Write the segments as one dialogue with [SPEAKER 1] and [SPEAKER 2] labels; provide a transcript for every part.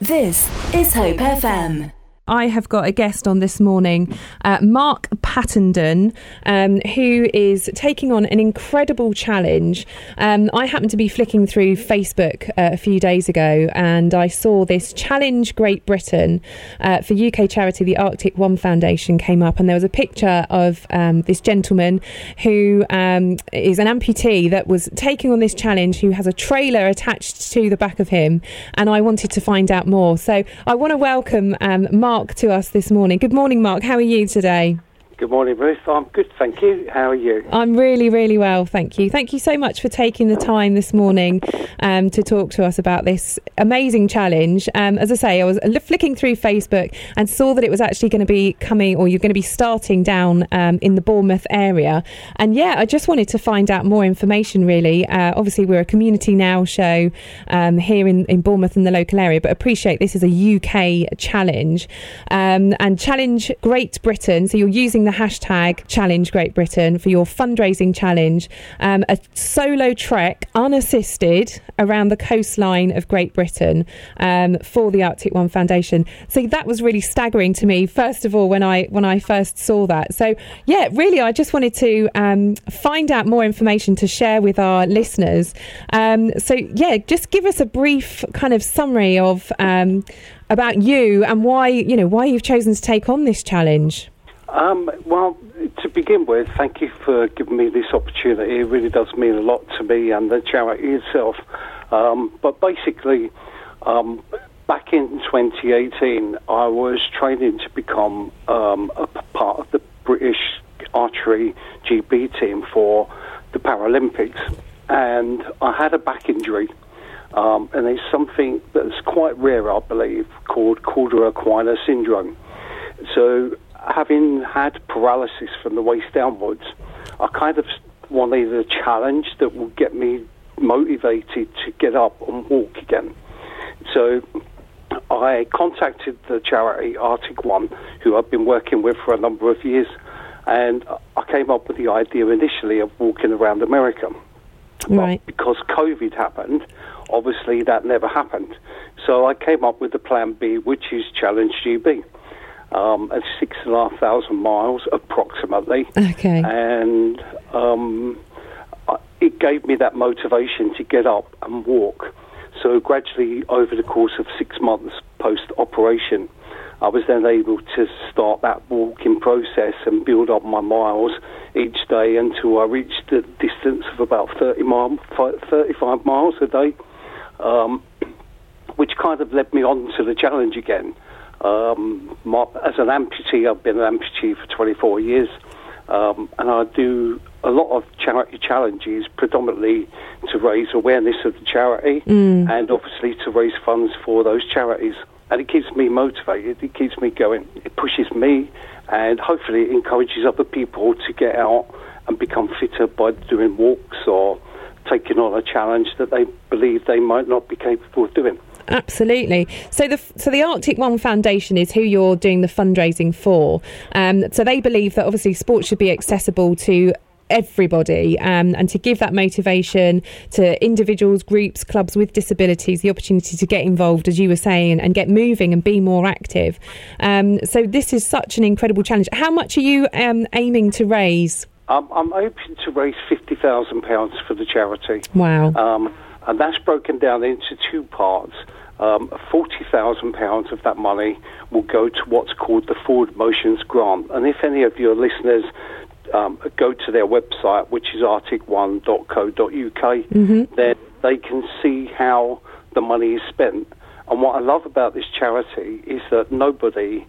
[SPEAKER 1] This is Hope FM.
[SPEAKER 2] I have got a guest on this morning, uh, Mark Pattenden, um, who is taking on an incredible challenge. Um, I happened to be flicking through Facebook uh, a few days ago and I saw this Challenge Great Britain uh, for UK charity, the Arctic One Foundation, came up, and there was a picture of um, this gentleman who um, is an amputee that was taking on this challenge, who has a trailer attached to the back of him. And I wanted to find out more. So I want to welcome um, Mark. Mark to us this morning. Good morning, Mark. How are you today?
[SPEAKER 3] Good morning, Ruth. I'm good, thank you. How are you?
[SPEAKER 2] I'm really, really well, thank you. Thank you so much for taking the time this morning um, to talk to us about this amazing challenge. Um, as I say, I was flicking through Facebook and saw that it was actually going to be coming, or you're going to be starting down um, in the Bournemouth area. And yeah, I just wanted to find out more information, really. Uh, obviously, we're a Community Now show um, here in, in Bournemouth and the local area, but appreciate this is a UK challenge um, and challenge Great Britain. So you're using the the hashtag Challenge Great Britain for your fundraising challenge. Um, a solo trek, unassisted, around the coastline of Great Britain um, for the Arctic One Foundation. So that was really staggering to me. First of all, when I when I first saw that. So yeah, really, I just wanted to um, find out more information to share with our listeners. Um, so yeah, just give us a brief kind of summary of um, about you and why you know why you've chosen to take on this challenge.
[SPEAKER 3] Um, well, to begin with, thank you for giving me this opportunity. It really does mean a lot to me and the charity itself. Um, but basically, um, back in 2018, I was training to become um, a part of the British archery GB team for the Paralympics. And I had a back injury. Um, and it's something that's quite rare, I believe, called cauda equina syndrome. So having had paralysis from the waist downwards, I kind of wanted a challenge that would get me motivated to get up and walk again. So I contacted the charity Arctic One, who I've been working with for a number of years, and I came up with the idea initially of walking around America.
[SPEAKER 2] Right.
[SPEAKER 3] But because COVID happened, obviously that never happened. So I came up with the plan B, which is Challenge GB um, at six and a half thousand miles approximately.
[SPEAKER 2] Okay.
[SPEAKER 3] And um, it gave me that motivation to get up and walk. So gradually, over the course of six months post operation, I was then able to start that walking process and build up my miles each day until I reached the distance of about 30 mile, 35 miles a day, um, which kind of led me on to the challenge again. Um, my, as an amputee, I've been an amputee for 24 years, um, and I do a lot of charity challenges, predominantly to raise awareness of the charity
[SPEAKER 2] mm.
[SPEAKER 3] and obviously to raise funds for those charities. And it keeps me motivated, it keeps me going, it pushes me, and hopefully it encourages other people to get out and become fitter by doing walks or taking on a challenge that they believe they might not be capable of doing.
[SPEAKER 2] Absolutely. So the so the Arctic One Foundation is who you're doing the fundraising for. Um, so they believe that obviously sports should be accessible to everybody um, and to give that motivation to individuals, groups, clubs with disabilities the opportunity to get involved, as you were saying, and get moving and be more active. Um, so this is such an incredible challenge. How much are you um, aiming to raise?
[SPEAKER 3] I'm hoping to raise fifty thousand pounds for the charity.
[SPEAKER 2] Wow!
[SPEAKER 3] Um, and that's broken down into two parts. Um, £40,000 of that money will go to what's called the Forward Motions Grant. And if any of your listeners um, go to their website, which is arctic1.co.uk,
[SPEAKER 2] mm-hmm.
[SPEAKER 3] then they can see how the money is spent. And what I love about this charity is that nobody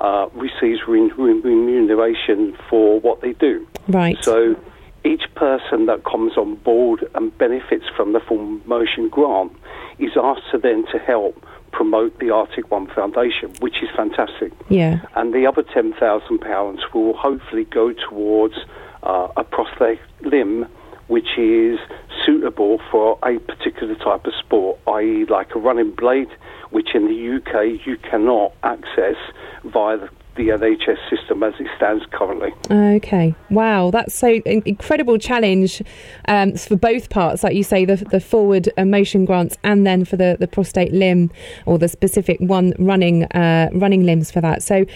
[SPEAKER 3] uh, receives remuneration for what they do.
[SPEAKER 2] Right.
[SPEAKER 3] So each person that comes on board and benefits from the Forward Motion Grant is asked to then to help promote the Arctic One Foundation, which is fantastic.
[SPEAKER 2] Yeah.
[SPEAKER 3] And the other ten thousand pounds will hopefully go towards uh, a prosthetic limb, which is suitable for a particular type of sport, i.e., like a running blade, which in the UK you cannot access via the the NHS system as it stands currently.
[SPEAKER 2] Okay, wow, that's so in- incredible challenge um, for both parts, like you say, the the forward motion grants, and then for the, the prostate limb or the specific one running uh, running limbs for that. So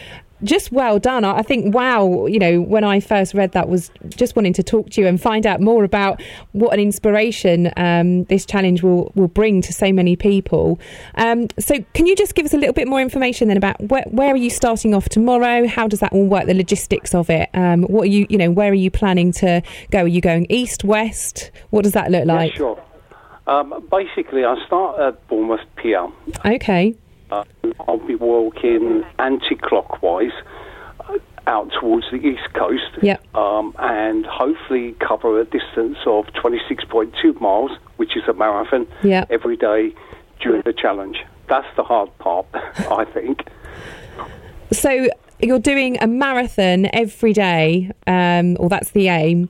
[SPEAKER 2] just well done. I think, wow, you know, when I first read that, was just wanting to talk to you and find out more about what an inspiration um, this challenge will, will bring to so many people. Um, so, can you just give us a little bit more information then about where, where are you starting off tomorrow? How does that all work? The logistics of it. Um, what are you, you know, where are you planning to go? Are you going east, west? What does that look like?
[SPEAKER 3] Yeah, sure. Um, basically, I start at Bournemouth Pier.
[SPEAKER 2] Okay.
[SPEAKER 3] Uh, I'll be walking anti-clockwise uh, out towards the east coast,
[SPEAKER 2] Yep.
[SPEAKER 3] um, and hopefully cover a distance of 26.2 miles, which is a marathon,
[SPEAKER 2] Yep.
[SPEAKER 3] every day during the challenge. That's the hard part, I think.
[SPEAKER 2] So you're doing a marathon every day, um, or that's the aim,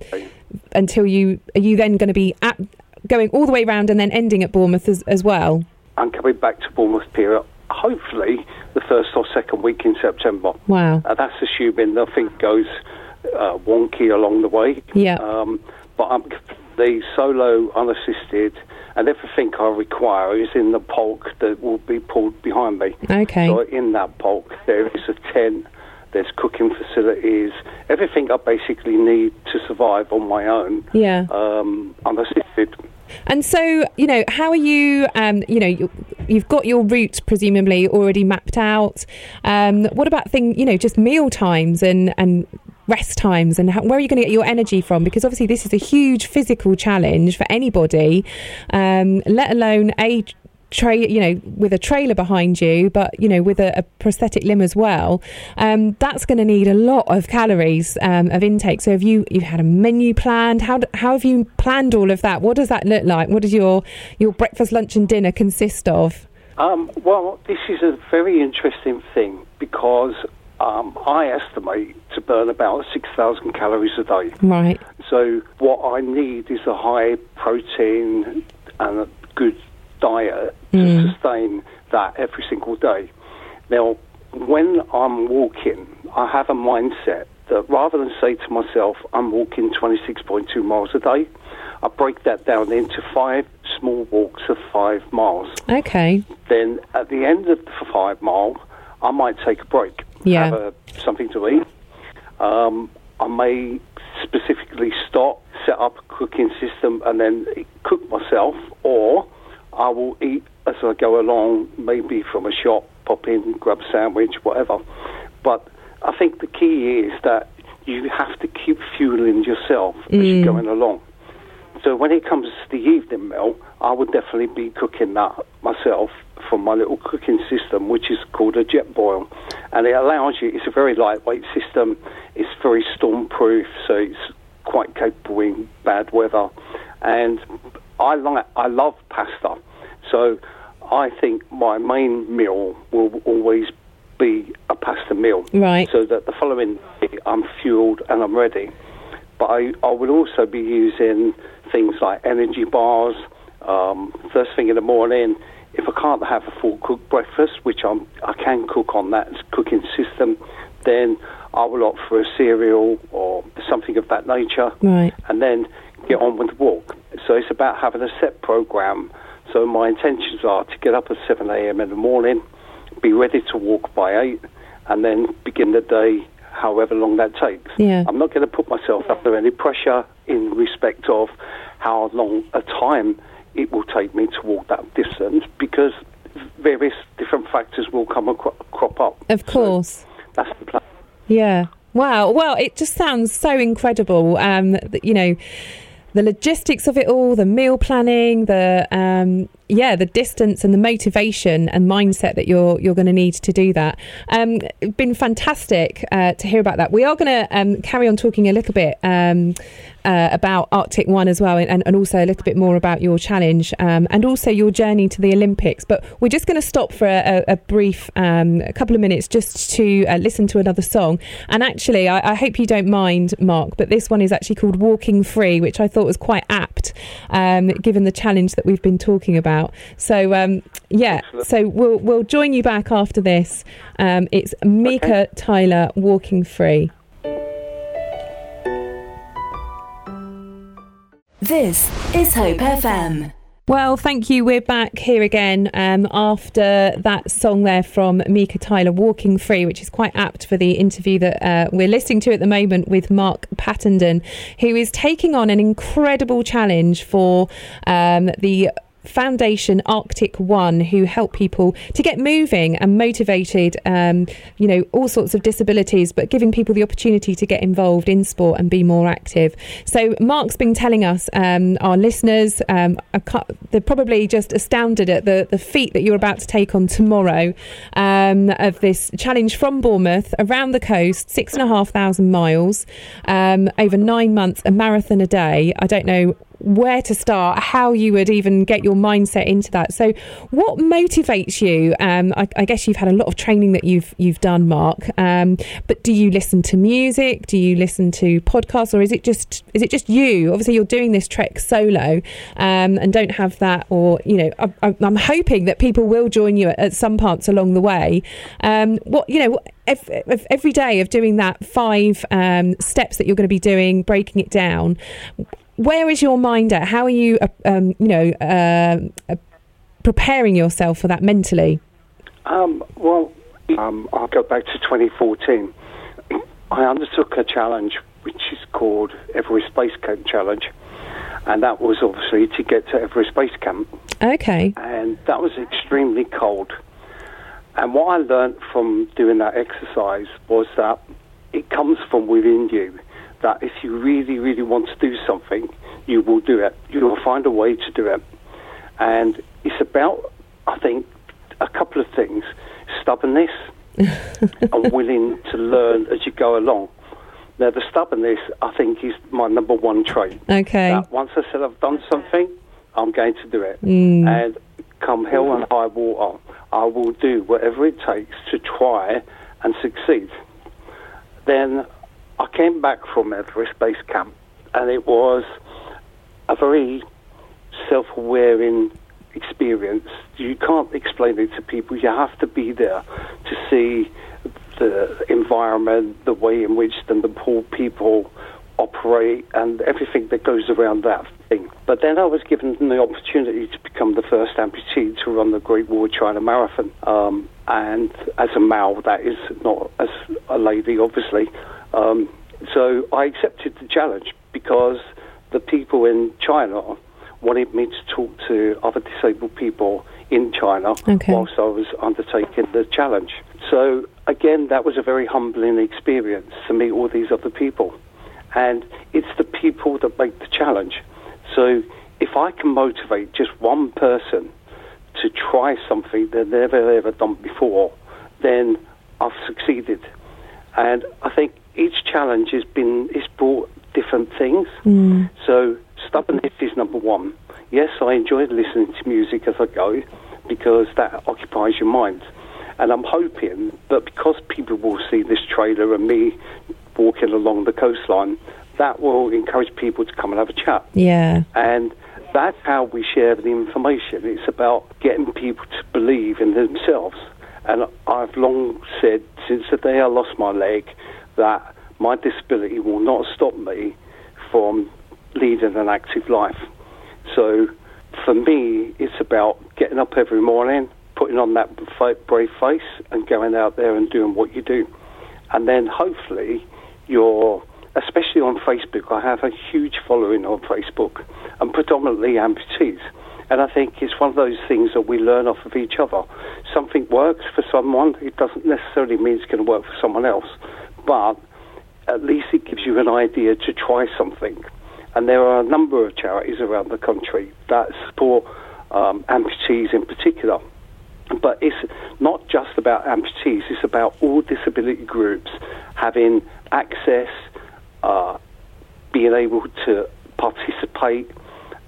[SPEAKER 2] until you are you then going to be at, going all the way around and then ending at Bournemouth as, as well.
[SPEAKER 3] I'm coming back to Bournemouth Pier, hopefully the first or second week in September.
[SPEAKER 2] Wow.
[SPEAKER 3] Uh, that's assuming nothing goes uh, wonky along the way.
[SPEAKER 2] Yeah.
[SPEAKER 3] Um, but I'm, the solo unassisted and everything I require is in the pulk that will be pulled behind me.
[SPEAKER 2] Okay.
[SPEAKER 3] So in that pulk there is a tent, there's cooking facilities, everything I basically need to survive on my own,
[SPEAKER 2] Yeah.
[SPEAKER 3] um, unassisted.
[SPEAKER 2] And so, you know, how are you? Um, you know, you, you've got your route presumably already mapped out. Um, what about thing? You know, just meal times and and rest times, and how, where are you going to get your energy from? Because obviously, this is a huge physical challenge for anybody. Um, let alone a tray you know with a trailer behind you but you know with a, a prosthetic limb as well um, that's going to need a lot of calories um, of intake. So have you you've had a menu planned? How, how have you planned all of that? What does that look like? What does your your breakfast lunch and dinner consist of?
[SPEAKER 3] Um, well, this is a very interesting thing because um, I estimate to burn about 6,000 calories a day.
[SPEAKER 2] right.
[SPEAKER 3] So, what I need is a high protein and a good diet to
[SPEAKER 2] Mm.
[SPEAKER 3] sustain that every single day. Now, when I'm walking, I have a mindset that rather than say to myself, I'm walking 26.2 miles a day, I break that down into five small walks of five miles
[SPEAKER 2] okay
[SPEAKER 3] then at the end of the five mile, I might take a break,
[SPEAKER 2] Yeah.
[SPEAKER 3] have a, something to eat. Um, I may specifically stop, set up a cooking system, and then cook myself, or I will eat as I go along, maybe from a shop, pop in, grab a sandwich, whatever. But I think the key is that you have to keep fueling yourself as you're mm. going along. So when it comes to the evening meal, I would definitely be cooking that myself from my little cooking system, which is called a Jetboil, and it allows you. It's a very lightweight system. It's very storm-proof, so it's quite capable in bad weather. And I like, I love pasta, so I think my main meal will always be a pasta meal
[SPEAKER 2] right
[SPEAKER 3] so that the following day I'm fueled and I'm ready. But I, I would also be using things like energy bars um, first thing in the morning. If I can't have a full cooked breakfast, which I'm, I can cook on that cooking system, then I will opt for a cereal or something of that nature
[SPEAKER 2] right
[SPEAKER 3] and then get on with the walk. So it's about having a set program. So my intentions are to get up at 7 a.m. in the morning, be ready to walk by 8, and then begin the day however long that takes.
[SPEAKER 2] Yeah.
[SPEAKER 3] I'm not going to put myself under any pressure in respect of how long a time it will take me to walk that distance because various different factors will come acro- crop up.
[SPEAKER 2] of course
[SPEAKER 3] That's the plan.
[SPEAKER 2] Yeah. Wow. Well, it just sounds so incredible. Um, you know, the logistics of it all, the meal planning, the um, yeah, the distance and the motivation and mindset that you're you're going to need to do that. Um, been fantastic uh, to hear about that. We are going to um, carry on talking a little bit. Um, uh, about Arctic One as well, and, and also a little bit more about your challenge um, and also your journey to the Olympics. But we're just going to stop for a, a brief, um, a couple of minutes just to uh, listen to another song. And actually, I, I hope you don't mind, Mark, but this one is actually called Walking Free, which I thought was quite apt um, given the challenge that we've been talking about. About. So um, yeah,
[SPEAKER 3] Excellent.
[SPEAKER 2] so we'll we'll join you back after this. Um, it's Mika
[SPEAKER 3] Okay.
[SPEAKER 2] Tyler walking free.
[SPEAKER 1] This is Hope FM.
[SPEAKER 2] Well, thank you. We're back here again um, after that song there from Mika Tyler, Walking Free, which is quite apt for the interview that uh, we're listening to at the moment with Mark Pattenden, who is taking on an incredible challenge for um, the Foundation Arctic One, who help people to get moving and motivated. Um, you know, all sorts of disabilities, but giving people the opportunity to get involved in sport and be more active. So, Mark's been telling us, um, our listeners, um, they're probably just astounded at the, the feat that you're about to take on tomorrow um, of this challenge from Bournemouth around the coast, six and a half thousand miles, um, over nine months, a marathon a day. I don't know where to start, how you would even get your mindset into that. So, what motivates you? Um, I, I guess you've had a lot of training that you've you've done, Mark. Um, but do you listen to music? Do you listen to podcasts, or is it just is it just you? Obviously, you're doing this trek solo, um, and don't have that. Or you know, I, I'm hoping that people will join you at, at some parts along the way. Um, what you know. ev- ev- Every day of doing that five um, steps that you're going to be doing, breaking it down where is your mind at? How are you, uh, um, you know, uh, uh, preparing yourself for that mentally?
[SPEAKER 3] Um, well, um, I'll go back to 2014. I undertook a challenge which is called Everest Base Camp Challenge, and that was obviously to get to Everest Base Camp,
[SPEAKER 2] Okay.
[SPEAKER 3] and that was extremely cold. And what I learned from doing that exercise was that it comes from within you. That if you really, really want to do something, you will do it. You will find a way to do it. And it's about, I think, a couple of things stubbornness and willing to learn as you go along. Now, the stubbornness, I think, is my number one trait.
[SPEAKER 2] Okay.
[SPEAKER 3] That once I said I've done something, I'm going to do it.
[SPEAKER 2] Mm.
[SPEAKER 3] And come hell and high water, I will do whatever it takes to try and succeed. Then I came back from Everest Base Camp, and it was a very self-aware experience. You can't explain it to people. You have to be there to see the environment, the way in which the Nepal people operate, and everything that goes around that thing. But then I was given the opportunity to become the first amputee to run the Great Wall China Marathon. Um, and as a male, that is not as a lady, obviously. Um, so I accepted the challenge because the people in China wanted me to talk to other disabled people in China
[SPEAKER 2] Okay.
[SPEAKER 3] whilst I was undertaking the challenge. So again, that was a very humbling experience to meet all these other people. And it's the people that make the challenge. So if I can motivate just one person to try something they've never ever done before, then I've succeeded. And I think each challenge has been it's brought different things.
[SPEAKER 2] Mm.
[SPEAKER 3] So stubbornness is number one. Yes, I enjoy listening to music as I go because that occupies your mind. And I'm hoping that because people will see this trailer and me walking along the coastline, that will encourage people to come and have a chat.
[SPEAKER 2] Yeah.
[SPEAKER 3] And that's how we share the information. It's about getting people to believe in themselves. And I've long said, since the day I lost my leg, that my disability will not stop me from leading an active life. So for me, it's about getting up every morning, putting on that brave face, and going out there and doing what you do. And then hopefully, you're, especially on Facebook, I have a huge following on Facebook, and predominantly amputees. And I think it's one of those things that we learn off of each other. Something works for someone, it doesn't necessarily mean it's going to work for someone else, but at least it gives you an idea to try something. And there are a number of charities around the country that support um, amputees in particular. But it's not just about amputees, it's about all disability groups having access, uh, being able to participate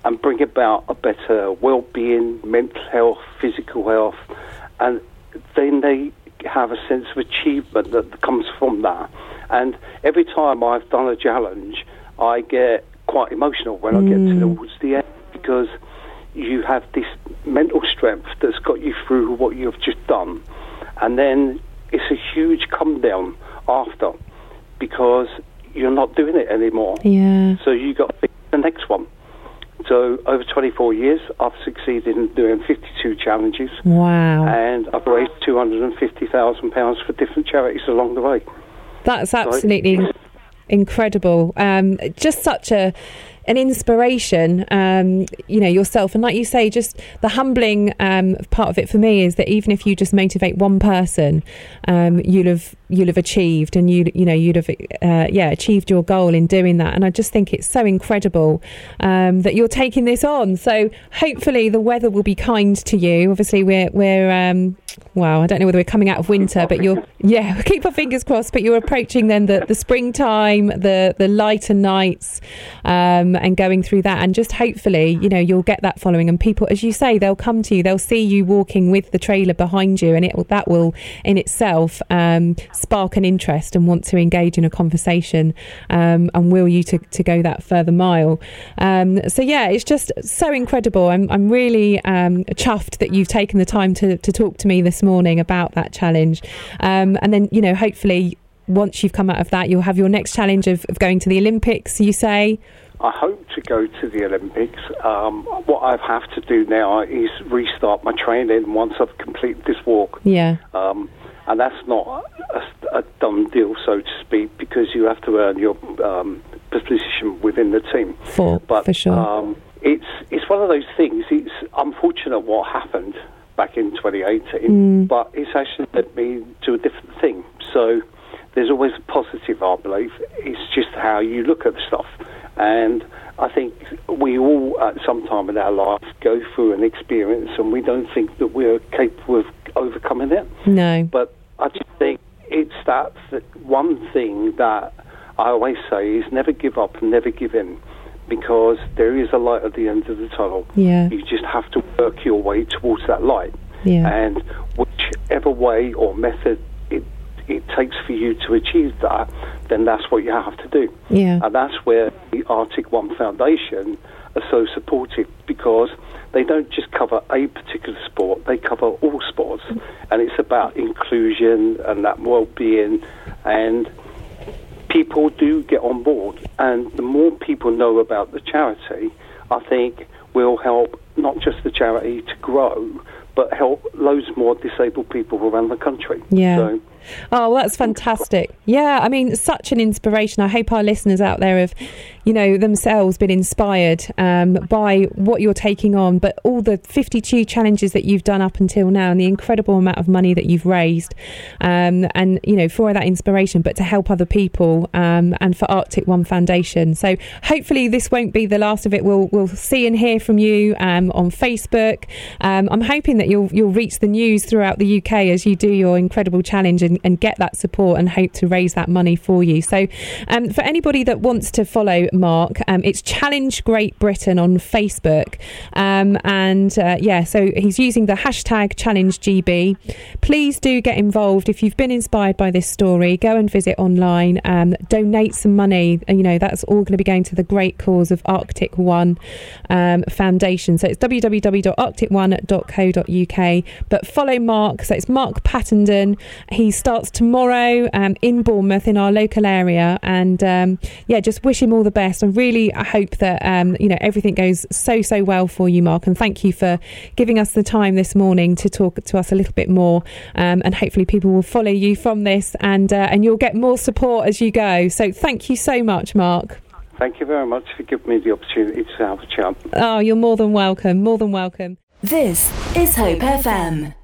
[SPEAKER 3] and bring about a better well-being, mental health, physical health, and then they have a sense of achievement that comes from that. And every time I've done a challenge, I get quite emotional when I get hmm. towards the end because you have this mental strength that's got you through what you've just done, and then it's a huge come down after because you're not doing it anymore.
[SPEAKER 2] Yeah.
[SPEAKER 3] So you got the next one. So over 24 years, I've succeeded in doing 52 challenges,
[SPEAKER 2] Wow.
[SPEAKER 3] and I've raised 250,000 pounds for different charities along the way.
[SPEAKER 2] That's absolutely incredible. Um, just such a an inspiration, um, you know, yourself. And like you say, just the humbling um, part of it for me is that even if you just motivate one person, um, you'll have you'll have achieved, and you you know you'd have uh, yeah achieved your goal in doing that. And I just think it's so incredible um, that you're taking this on. So hopefully the weather will be kind to you. Obviously we're we're um, well, I don't know whether we're coming out of winter, but you're yeah, keep our fingers crossed. But you're approaching then the, the springtime, the the lighter nights, um, and going through that, and just hopefully, you know, you'll get that following, and people, as you say, they'll come to you, they'll see you walking with the trailer behind you, and it that will in itself um, spark an interest and want to engage in a conversation, um, and will you to, to go that further mile. Um, so yeah, it's just so incredible. I'm I'm really um, chuffed that you've taken the time to to talk to me this morning about that challenge, um, and then you know hopefully. Once you've come out of that, you'll have your next challenge of, of going to the Olympics. You say,
[SPEAKER 3] I hope to go to the Olympics. Um, what I have to do now is restart my training once I've completed this walk.
[SPEAKER 2] yeah,
[SPEAKER 3] Um, and that's not a, a done deal, so to speak, because you have to earn your um, position within the team.
[SPEAKER 2] for
[SPEAKER 3] But
[SPEAKER 2] for sure.
[SPEAKER 3] um, it's it's one of those things. It's unfortunate what happened back in 2018,
[SPEAKER 2] Mm.
[SPEAKER 3] but it's actually led me to a different thing. So there's always a positive, I believe. It's just how you look at the stuff, and I think we all, at some time in our life, go through an experience, and we don't think that we're capable of overcoming it.
[SPEAKER 2] no,
[SPEAKER 3] But I just think it's that th- one thing that I always say is never give up and never give in because there is a light at the end of the tunnel.
[SPEAKER 2] yeah,
[SPEAKER 3] You just have to work your way towards that light.
[SPEAKER 2] yeah,
[SPEAKER 3] And whichever way or method it, takes for you to achieve that, then that's what you have to do.
[SPEAKER 2] yeah,
[SPEAKER 3] And that's where the Arctic One Foundation are so supportive because they don't just cover a particular sport, they cover all sports. And it's about inclusion and that well being. And people do get on board. And the more people know about the charity, I think will help not just the charity to grow, but help loads more disabled people around the country.
[SPEAKER 2] Yeah.
[SPEAKER 3] So,
[SPEAKER 2] Oh, well, that's fantastic. Yeah, I mean, such an inspiration. I hope our listeners out there have, you know, themselves been inspired um, by what you're taking on, but all the 52 challenges that you've done up until now and the incredible amount of money that you've raised. Um, and, you know, for that inspiration, but to help other people um, and for Arctic One Foundation. So hopefully this won't be the last of it. We'll, we'll see and hear from you um, on Facebook. Um, I'm hoping that you'll, you'll reach the news throughout the UK as you do your incredible challenge and, and get that support and hope to raise that money for you. So, um, for anybody that wants to follow Mark, um, it's Challenge Great Britain on Facebook. Um, and uh, yeah, so he's using the hashtag ChallengeGB. Please do get involved. If you've been inspired by this story, go and visit online, um, donate some money. You know, that's all going to be going to the great cause of Arctic One um, Foundation. So it's www.arctic1.co.uk. But follow Mark. So it's Mark Pattenden. He starts tomorrow um, in Bournemouth in our local area. And um, yeah, just wish him all the best. And really, I hope that um, you know everything goes so so well for you, Mark. And thank you for giving us the time this morning to talk to us a little bit more. Um, and hopefully, people will follow you from this, and uh, and you'll get more support as you go. So thank you so much, Mark.
[SPEAKER 3] thank you very much for giving me the opportunity to have a chat.
[SPEAKER 2] Oh, you're more than welcome. More than welcome.
[SPEAKER 1] This is Hope FM.